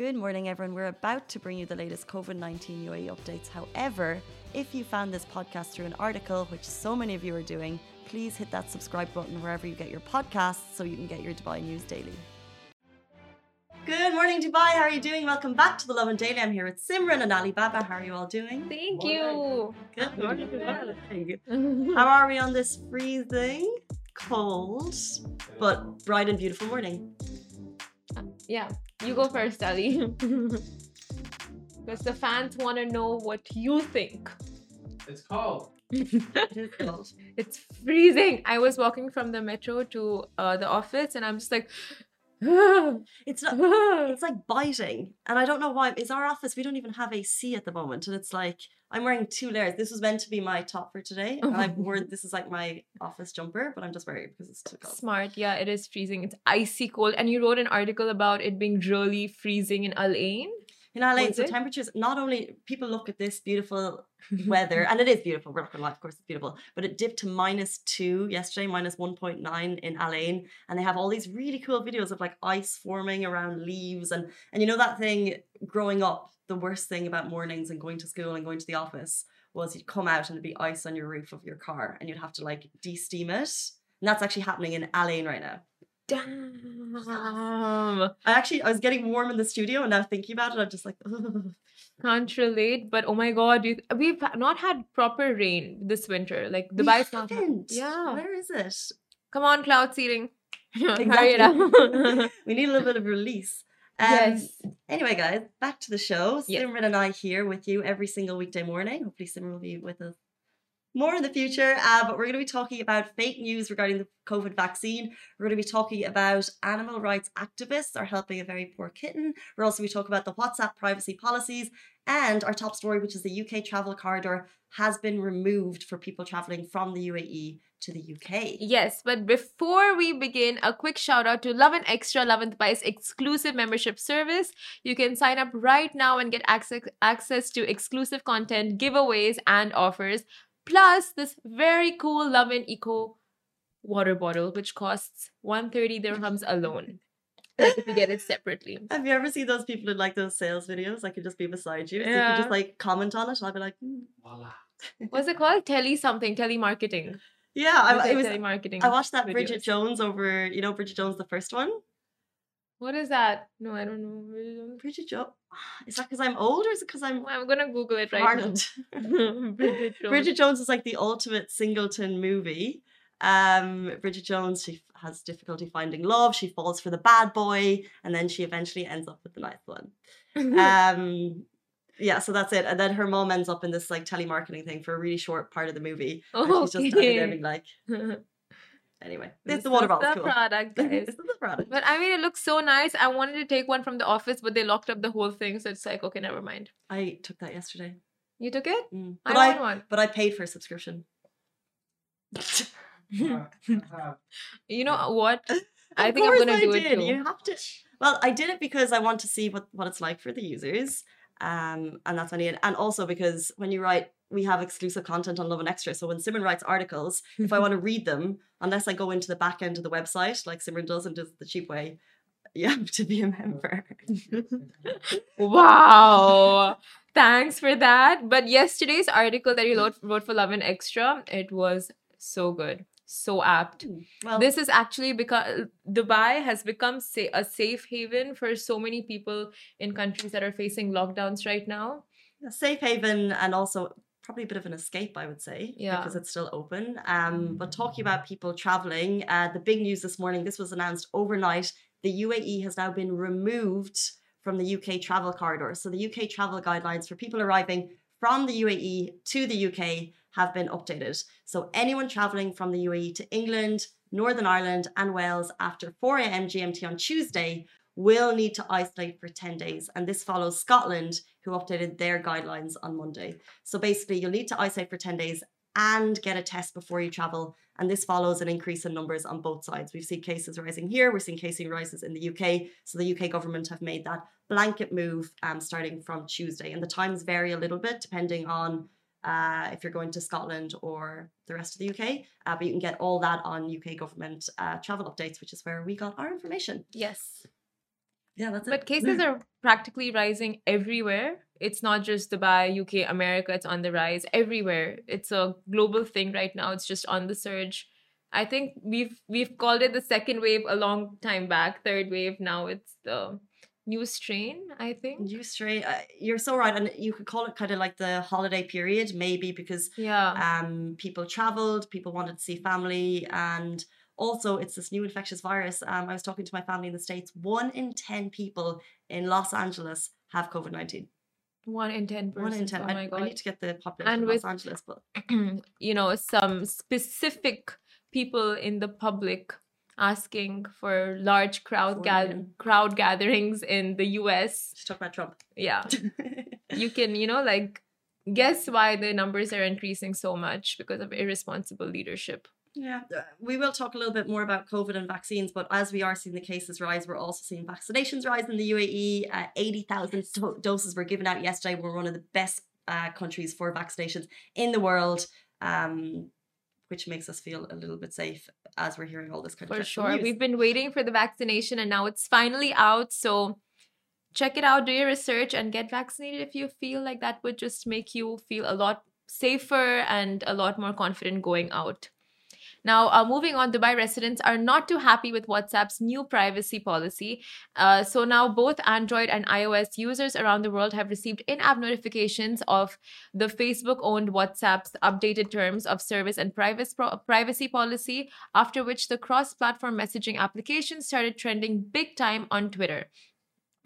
Good morning, everyone. We're about to bring you the latest COVID 19 UAE updates. However, if you found this podcast through an article, which so many of you are doing, please hit that subscribe button wherever you get your podcasts so you can get your Dubai news daily. Good morning, Dubai. How are you doing? Welcome back to the Lovin Daily. I'm here with Simran and Alibaba. How are you all doing? Thank you. Good morning. How are we on this freezing, cold, but bright and beautiful morning? Uh, yeah, you go first, Ali. Because the fans want to know what you think. It's cold. It is freezing. I was walking from the metro to uh, the office and I'm just like, It's not. It's like biting, and I don't know why. Is our office? We don't even have AC at the moment, and it's like I'm wearing two layers. This was meant to be my top for today, and I've worn this is like my office jumper, but I'm just wearing it because it's too cold. Smart. Yeah, it is freezing. It's icy cold. And you wrote an article about it being really freezing in Al Ain. In LA, Was so it? temperatures. Not only people look at this beautiful weather, and it is beautiful. We're not gonna lie, of course it's beautiful, but it dipped to minus two yesterday, minus one point nine in Al Ain. And they have all these really cool videos of like ice forming around leaves, and and you know that thing growing up. The worst thing about mornings and going to school and going to the office was you'd come out and it'd be ice on your roof of your car, and you'd have to like de-steam it. And that's actually happening in Al Ain right now. Damn. I actually I was getting warm in the studio, and now thinking about it, I'm just like, Can't relate, but oh my god, you, we've not had proper rain this winter. Like Dubai's not. Yeah. where is it? Come on, cloud seeding. Up. we need a little bit of release. Um, yes. Anyway, guys, back to the show. Simran and I here with you every single weekday morning. Hopefully, Simran will be with us more in the future. Uh, but we're going to be talking about fake news regarding the COVID vaccine. We're going to be talking about animal rights activists are helping a very poor kitten. We're also going to talk about the WhatsApp privacy policies and our top story, which is the UK travel corridor has been removed for people traveling from the UAE to the UK. Yes, but before we begin, a quick shout out to Lovin Extra, Love and Spice exclusive membership service. You can sign up right now and get access access to exclusive content, giveaways, and offers. Plus, this very cool Lovin Eco water bottle, which costs 130 dirhams alone. Like if you get it separately. Have you ever seen those people in like those sales videos? I could just be beside you. So you Yeah. could just like comment on it. And I'd be like, hmm. Voila. What's it called? Tele something, telemarketing. yeah, I, it was. telemarketing. I watched that Bridget. Jones over, you know, Bridget Jones, the first one. What is that? No, I don't know. Bridget Jones. Is that because I'm old or is it because I'm I'm gonna Google it right now. Bridget Jones. Bridget Jones is like the ultimate singleton movie. Um, Bridget Jones, she has difficulty finding love. She falls for the bad boy, and then she eventually ends up with the nice one. um, yeah, so that's it. And then her mom ends up in this like telemarketing thing for a really short part of the movie. and she's just standing there Okay. being like, anyway, This it's the water is bottle. the product, this is the product. But I mean, it looks so nice. I wanted to take one from the office, but they locked up the whole thing. So it's like, okay, never mind. I took that yesterday. You took it? Mm. I But I, want one. but I paid for a subscription. You know what? I Of think I'm gonna I do it did. too. You have to. Well, I did it because I want to see what what it's like for the users, um, and that's only it. And also because when you write, we have exclusive content on Lovin Extra. So when Simran writes articles, if I want to read them, unless I go into the back end of the website like Simran does and does the cheap way, you have to be a member. wow. Thanks for that. But yesterday's article that you wrote, wrote for Lovin Extra, it was so good, so apt. Hmm, well, this is actually because Dubai has become sa- a safe haven for so many people in countries that are facing lockdowns right now. a safe haven and also probably a bit of an escape, I would say, Yeah. because it's still open. Um, but talking about people traveling, uh, the big news this morning, this was announced overnight. The UAE has now been removed from the UK travel corridor. So the UK travel guidelines for people arriving from the UAE to the UK have been updated. So anyone traveling from the UAE to England, Northern Ireland, and Wales after 4 a.m. GMT on Tuesday will need to isolate for 10 days. And this follows Scotland, who updated their guidelines on Monday. So basically, you'll need to isolate for 10 days and get a test before you travel. And this follows an increase in numbers on both sides. We've seen cases rising here, we're seeing cases rises in the UK. So the UK government have made that blanket move um, starting from Tuesday. And the times vary a little bit depending on uh, if you're going to Scotland or the rest of the UK. Uh, but you can get all that on UK government uh, travel updates, which is where we got our information. Yes. Yeah, that's it. But cases are practically rising everywhere. It's not just Dubai, UK, America, it's on the rise everywhere. It's a global thing right now. It's just on the surge. I think we've we've called it the second wave a long time back. Third wave now it's the new strain, I think. You straight, uh, you're so right, and you could call it kind of like the holiday period, maybe because Yeah. um people traveled, people wanted to see family, and also it's this new infectious virus. Um, I was talking to my family in the states. One in ten people in Los Angeles have COVID nineteen. One in ten One in ten. Oh I, my I god. need to get the population And of with- Los Angeles, but you know, some specific people in the public asking for large crowd ga- crowd gatherings in the US. just talk about Trump. Yeah. you can, you know, like guess why the numbers are increasing so much because of irresponsible leadership. Yeah, uh, we will talk a little bit more about COVID and vaccines, but as we are seeing the cases rise, we're also seeing vaccinations rise in the UAE. Uh, 80,000 do- doses were given out yesterday. We're one of the best uh, countries for vaccinations in the world, um, which makes us feel a little bit safe as we're hearing all this kind of For sure. news. We've been waiting for the vaccination and now it's finally out. So check it out, do your research, and get vaccinated if you feel like that would just make you feel a lot safer and a lot more confident going out. Now, uh, moving on, Dubai residents are not too happy with WhatsApp's new privacy policy. Uh, so now both Android and iOS users around the world have received in-app notifications of the Facebook-owned WhatsApp's updated terms of service and privacy privacy policy, after which the cross-platform messaging application started trending big time on Twitter.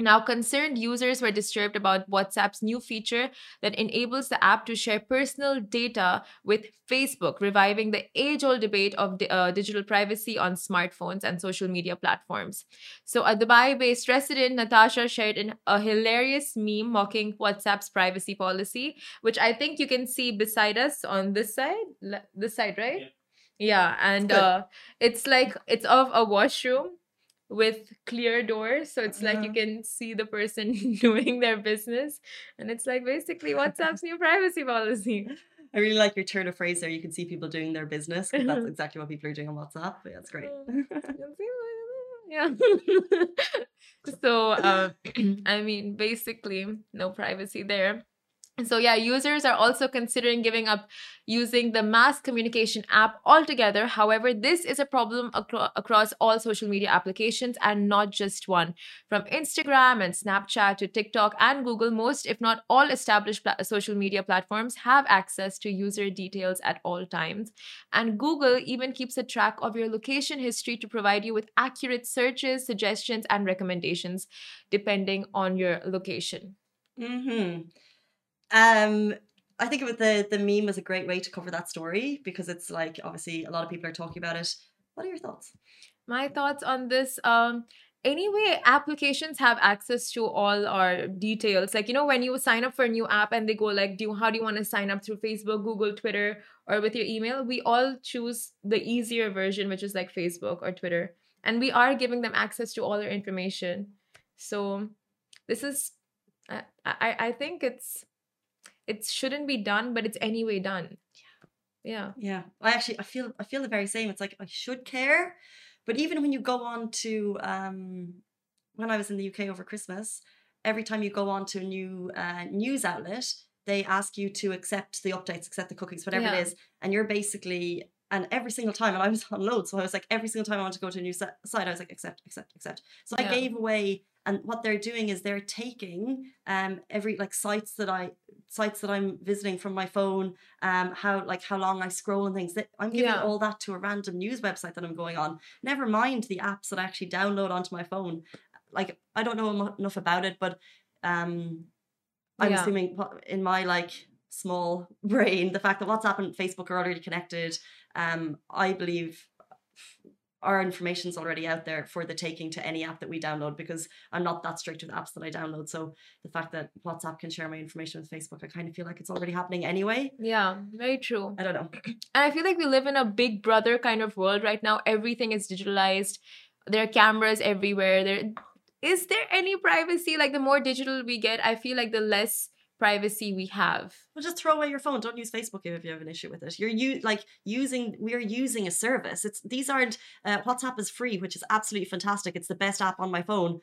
Now, concerned users were disturbed about WhatsApp's new feature that enables the app to share personal data with Facebook, reviving the age old debate of uh, digital privacy on smartphones and social media platforms. So, a Dubai based resident, Natasha, shared an, a hilarious meme mocking WhatsApp's privacy policy, which I think you can see beside us on this side. This side, right? Yeah, and Good. uh, it's like it's of a washroom with clear doors so it's like you Uh-huh. can see the person doing their business and it's like basically whatsapp's new privacy policy I really like your turn of phrase there. You can see people doing their business 'cause that's exactly what people are doing on WhatsApp. Yeah, that's great. yeah so uh, i mean basically no privacy there so yeah users are also considering giving up using the mass communication app altogether. However this is a problem acro- across all social media applications and not just one. From instagram and snapchat to tiktok and google most if not all established pla- social media platforms have access to user details at all times. And Google even keeps a track of your location history to provide you with accurate searches, suggestions, and recommendations depending on your location. hmm Um, I think with the the meme was a great way to cover that story because it's like obviously a lot of people are talking about it. What are your thoughts? My thoughts on this um anyway applications have access to all our details like you know when you sign up for a new app and they go like do you how do you want to sign up through facebook google twitter or with your email we all choose the easier version which is like facebook or twitter and we are giving them access to all their information so this is i i, I think it's it shouldn't be done but it's anyway done yeah Yeah, I actually I feel I feel the very same. It's like I should care, but even when you go on to um, when I was in the UK over Christmas, every time you go on to a new uh, news outlet, they ask you to accept the updates, accept the cookies, whatever Yeah. it is, and you're basically and every single time, and I was on loads, so I was like every single time I want to go to a new si- site, I was like accept, accept, accept. So I gave away, and what they're doing is they're taking um every like sites that I sites that I'm visiting from my phone um how like how long I scroll and things that I'm giving Yeah. all that to a random news website that I'm going on never mind the apps that I actually download onto my phone like I don't know enough about it but um I'm Yeah. assuming in my like small brain the fact that WhatsApp and Facebook are already connected um I believe our information's already out there for the taking to any app that we download because I'm not that strict with apps that I download so the fact that WhatsApp can share my information with Facebook I kind of feel like it's already happening anyway yeah very true I don't know And I feel like we live in a big brother kind of world right now. Everything is digitalized. There are cameras everywhere. There is there any privacy? Like the more digital we get, I feel like the less privacy we have. Well, just throw away your phone. Don't use Facebook if you have an issue with it. You're you like using. We are using a service. It's these aren't. Uh, WhatsApp is free, which is absolutely fantastic. It's the best app on my phone.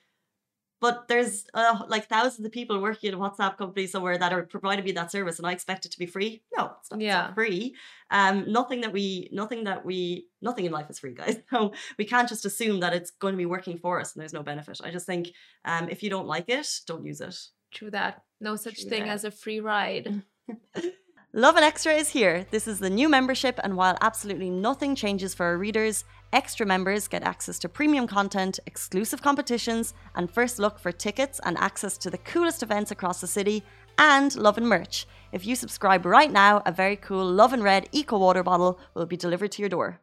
but there's uh, like thousands of people working in a WhatsApp company somewhere that are providing me that service, and I expect it to be free. No, it's not, it's not free. Um, nothing that we, nothing that we, nothing in life is free, guys. So we can't just assume that it's going to be working for us and there's no benefit. I just think, um, if you don't like it, don't use it. True that. No such True thing that. as a free ride. Lovin Extra is here. This is the new membership, and while absolutely nothing changes for our readers, extra members get access to premium content, exclusive competitions, and first look for tickets and access to the coolest events across the city, and Lovin merch. If you subscribe right now, a very cool Lovin Red Eco Water bottle will be delivered to your door.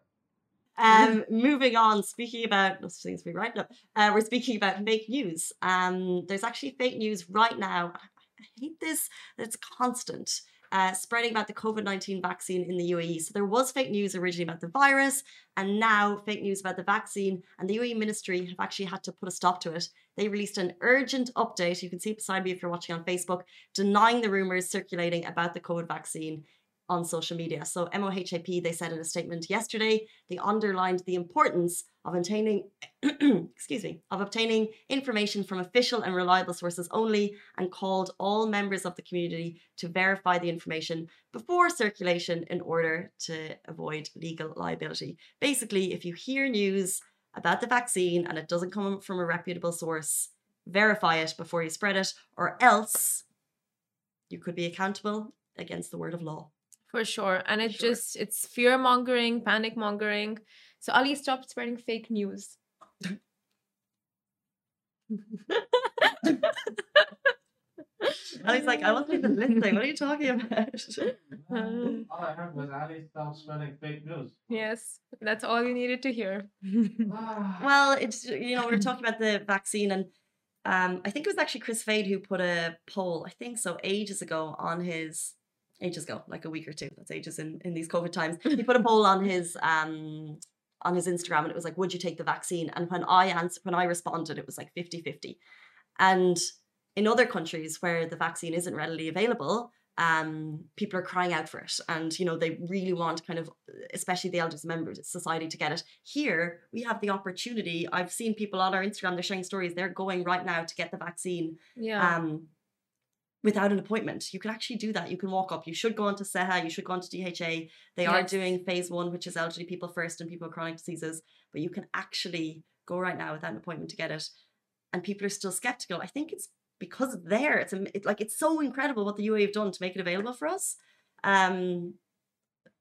Um, moving on, speaking about no such thing as free uh, we're speaking about fake news. Um, there's actually fake news right now. I hate this. It's constant uh, spreading about the COVID 19 vaccine in the UAE. So there was fake news originally about the virus, and now fake news about the vaccine. And the UAE ministry have actually had to put a stop to it. They released an urgent update. You can see it beside me if you're watching on Facebook, denying the rumors circulating about the COVID vaccine on social media. So MOHAP, they said in a statement yesterday, they underlined the importance of obtaining, excuse me, of obtaining information from official and reliable sources only, and called all members of the community to verify the information before circulation in order to avoid legal liability. Basically, if you hear news about the vaccine and it doesn't come from a reputable source, verify it before you spread it, or else you could be accountable against the word of law. For sure. And it Sure. just it's fear mongering, panic mongering. So Ali, stop spreading fake news. And he's like, I wasn't even listening. What are you talking about? Um, All I heard was Ali stop spreading fake news. Yes, that's all you needed to hear. Ah. well, it's you know, we were talking about the vaccine and um I think it was actually Kris Fade who put a poll, I think so, ages ago on his ages ago, like a week or two. That's ages in, in these COVID times. He put a poll on his um on his Instagram and it was like, would you take the vaccine? And when I answered when I responded, it was like 50-50. And in other countries where the vaccine isn't readily available, um, people are crying out for it, and you know they really want kind of, especially the elders members of society, to get it. Here we have the opportunity. I've seen people on our Instagram; they're sharing stories. They're going right now to get the vaccine Yeah. um, without an appointment. You can actually do that. You can walk up. You should go on to SEHA. You should go on to DHA. They are doing phase one, which is elderly people first and people with chronic diseases. But you can actually go right now without an appointment to get it. And people are still skeptical. I think it's because it's there. It's it, like it's so incredible what the UAE have done to make it available for us. Um,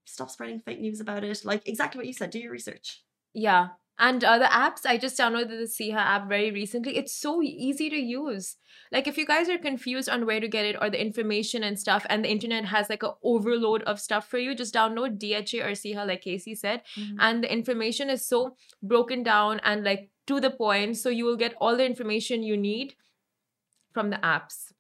stop spreading fake news about it. Like exactly what you said. Do your research. Yeah. And uh, the apps, I just downloaded the SEHA app very recently. It's so easy to use. Like, if you guys are confused on where to get it or the information and stuff, and the internet has like a overload of stuff for you, just download DHA or SEHA, like Casey said. And the information is so broken down and like to the point. So you will get all the information you need from the apps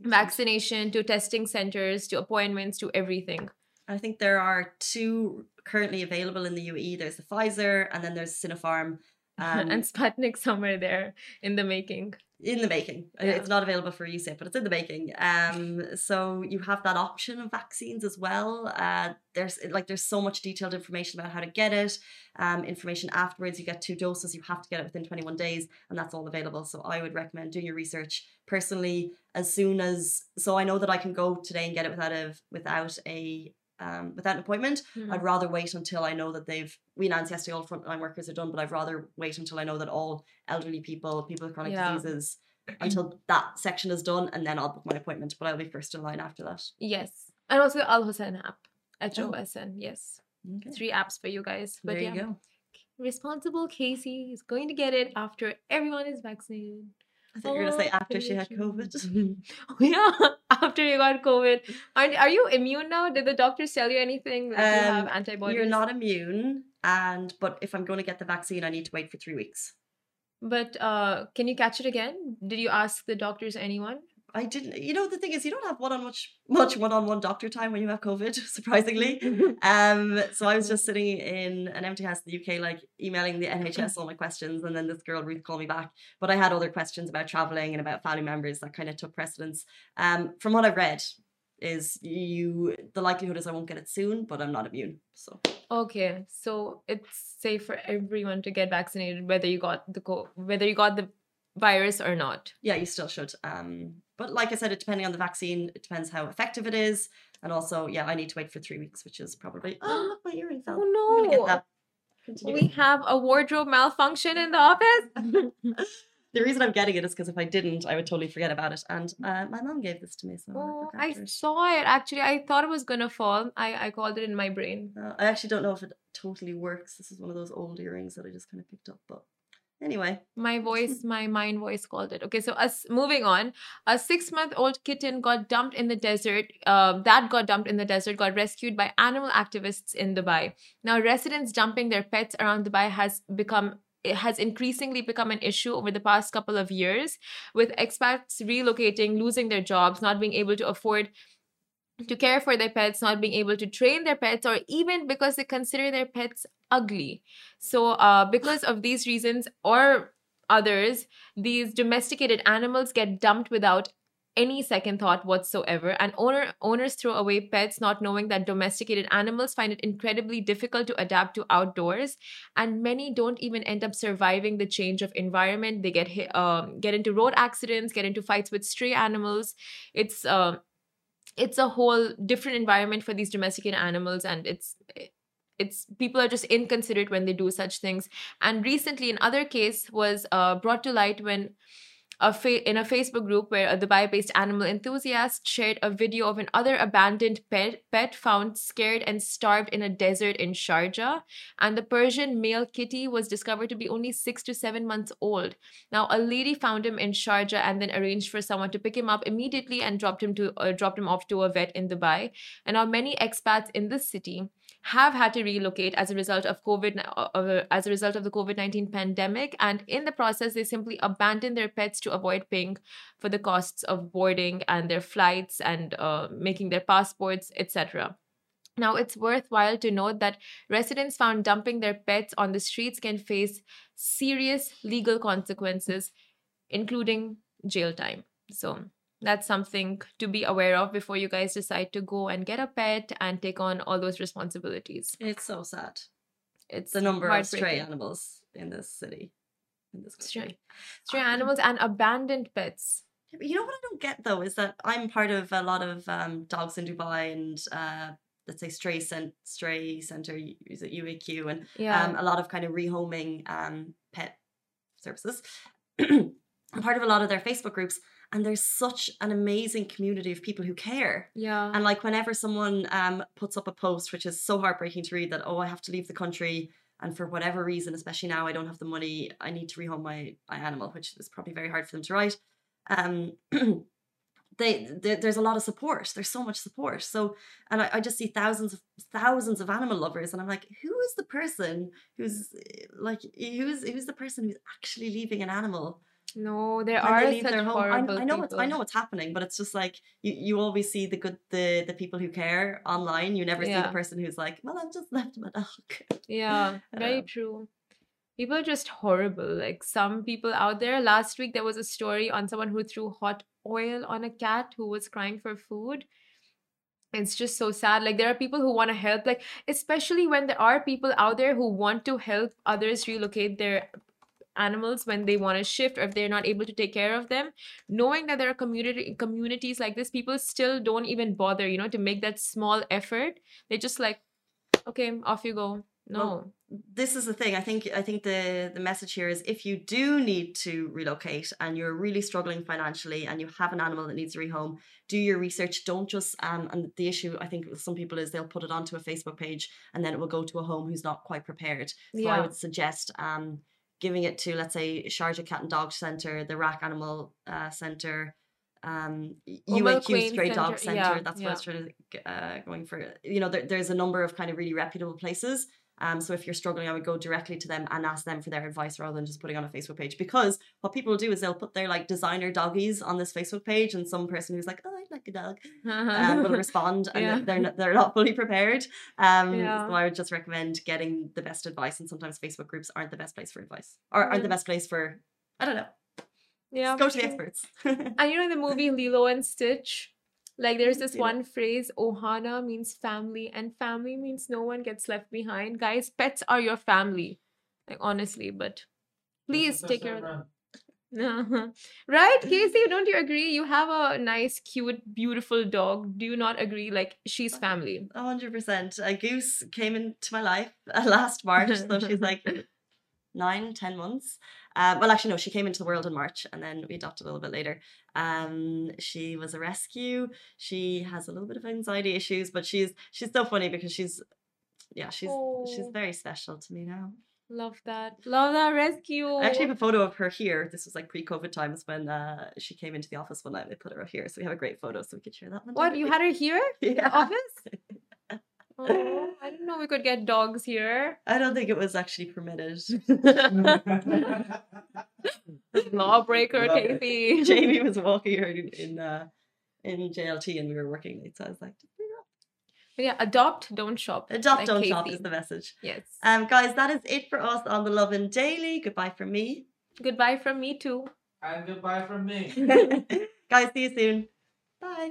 vaccination to testing centers to appointments to everything. I think there are two currently available in the UAE. There's the Pfizer and then there's Sinopharm. Um, and Sputnik somewhere there in the making. in the making. Uh, Yeah. It's not available for use yet, but it's in the making. Um, so you have that option of vaccines as well. Uh, there's like there's so much detailed information about how to get it. Um, information afterwards. You get two doses. You have to get it within 21 days, and that's all available. So I would recommend doing your research personally as soon as. So I know that I can go today and get it without a without a um, without an appointment. Hmm. I'd rather wait until I know that they've. We announced yesterday all frontline workers are done, but I'd rather wait until I know that all elderly people, people with chronic Yeah. diseases, until that section is done, and then I'll book my appointment. But I'll be first in line after that. Yes. And also the Al Hosn app. H O S N. Yes. Okay. Three apps for you guys. But there yeah. you go. Responsible Casey is going to get it after everyone is vaccinated. I thought you were gonna say after she had COVID. Oh, yeah. After you got COVID. Aren't, are you immune now? Did the doctors tell you anything? That you have Um, antibodies? You're not immune, and but if I'm going to get the vaccine, I need to wait for three weeks. But uh, can you catch it again? Did you ask the doctors anyone? I didn't. You know, the thing is, you don't have one on much much one on one doctor time when you have COVID. Surprisingly, um. So I was just sitting in an empty house in the UK, like emailing the NHS all my questions, and then this girl Ruth called me back. But I had other questions about traveling and about family members that kind of took precedence. Um, from what I've read, is you the likelihood is I won't get it soon, but I'm not immune. So Okay, so it's safe for everyone to get vaccinated, whether you got the co- whether you got the virus or not. Yeah, you still should. Um, but like I said, it depending on the vaccine, it depends how effective it is. And also, yeah, I need to wait for three weeks, which is probably. Oh, look, my earring fell. Oh, I'm gonna get no. that. Continue. We have a wardrobe malfunction in the office. the reason I'm getting it is because if I didn't, I would totally forget about it. And uh, my mom gave this to me, so I'm Oh, I it. saw it. Actually, I thought it was gonna fall. I, I called it in my brain. Uh, I actually don't know if it totally works. This is one of those old earrings that I just kind of picked up. But anyway, My voice, my mind voice called it. Okay, so us moving on. A six-month-old kitten got dumped in the desert. Uh, that got dumped in the desert got rescued by animal activists in Dubai. Now, residents dumping their pets around Dubai has become it has increasingly become an issue over the past couple of years, with expats relocating, losing their jobs, not being able to afford to care for their pets, not being able to train their pets, or even because they consider their pets ugly. So, uh, because of these reasons or others, these domesticated animals get dumped without any second thought whatsoever and owner owners throw away pets not knowing that domesticated animals find it incredibly difficult to adapt to outdoors and many don't even end up surviving the change of environment they get hit, um, get into road accidents get into fights with stray animals it's um it's a whole different environment for these domesticated animals and it's it's people are just inconsiderate when they do such things. And recently another case was uh, brought to light when a fa- in a facebook group where a dubai-based animal enthusiast shared a video of another abandoned pet pet found scared and starved in a desert in sharjah. And the persian male kitty was discovered to be only six to seven months old. Now a lady found him in sharjah and then arranged for someone to pick him up immediately and dropped him to uh, dropped him off to a vet in dubai. And now many expats in this city have had to relocate as a result of COVID, uh, as a result of the COVID nineteen pandemic, and in the process, they simply abandon their pets to avoid paying for the costs of boarding and their flights and uh, making their passports, etc. Now, it's worthwhile to note that residents found dumping their pets on the streets can face serious legal consequences, including jail time. So, that's something to be aware of before you guys decide to go and get a pet and take on all those responsibilities. it's so sad. It's The number of stray animals in this city. In this country. Stray, stray Um, animals and abandoned pets. You know what I don't get though is that I'm part of a lot of um, dogs in Dubai and uh, let's say stray cent- stray center is it UAQ and Yeah. um, a lot of kind of rehoming um, pet services. I'm part of a lot of their Facebook groups, and there's such an amazing community of people who care. yeah. And like whenever someone um, puts up a post, which is so heartbreaking to read, that oh, I have to leave the country, and for whatever reason, especially now, I don't have the money, I need to rehome my, my animal, which is probably very hard for them to write. Um, they, they there's a lot of support. There's so much support. So, and I, I just see thousands of thousands of animal lovers, and I'm like, who is the person who's like who's who's the person who's actually leaving an animal? No, there when are such home. I, horrible I know it's I know it's happening, but it's just like you, you always see the good the the people who care online. You never see the person who's like, well, I've just left my dog. Yeah, very Um, true. People are just horrible. Like some people out there. Last week there was a story on someone who threw hot oil on a cat who was crying for food. It's just so sad. Like there are people who want to help, like especially when there are people out there who want to help others relocate their animals when they want to shift or if they're not able to take care of them knowing that there are community communities like this people still don't even bother you know to make that small effort they just like okay off you go no Well, this is the thing. I think I think the the message here is if you do need to relocate and you're really struggling financially and you have an animal that needs a rehome, do your research. Don't just um and the issue I think with some people is they'll put it onto a Facebook page and then it will go to a home who's not quite prepared. So I would suggest um giving it to let's say Sharjah Cat and Dog Centre, the Rack Animal uh, Centre, um Umm UAQ Stray Dog Centre, yeah, That's what I yeah. was trying to uh, going for. You know, there, there's a number of kind of really reputable places. Um, so if you're struggling, I would go directly to them and ask them for their advice rather than just putting on a Facebook page. Because what people do is they'll put their like designer doggies on this Facebook page, and some person who's like, "Oh, I like a dog," um, will respond, and Yeah. they're not, they're not fully prepared. Um, Yeah. so I would just recommend getting the best advice, and sometimes Facebook groups aren't the best place for advice, or aren't the best place for. I don't know. yeah Just go to the experts. And you know the movie Lilo and Stitch, like there's this seen one phrase, Ohana means family, and family means no one gets left behind. Guys, pets are your family. Like honestly, but please That's take care of them. Uh-huh. Right, Casey, don't you agree? You have a nice, cute, beautiful dog. Do you not agree? Like, she's family. A hundred percent. A goose came into my life uh, last March, so she's like nine, ten months. Uh, well, actually, no, she came into the world in March, and then we adopted a little bit later. Um, she was a rescue. She has a little bit of anxiety issues, but she's she's so funny because she's yeah, she's she's Oh. very special to me now. Love that. Love that rescue. I actually have a photo of her here. This was like pre-COVID times when uh, she came into the office one night. They put her up here, so we have a great photo, so we could share that one. What, you had her here? in the Yeah. office? we could get dogs here. I don't think it was actually permitted. Lawbreaker, Love it. Casey. Jamie was walking her in in, uh, in JLT, and we were working late, so I was like, But yeah, adopt, don't shop. "Adopt, like don't shop" is the message. Yes. Um, guys, that is it for us on the Lovin Daily. Goodbye from me, Goodbye from me too. And goodbye from me. guys. See you soon. Bye.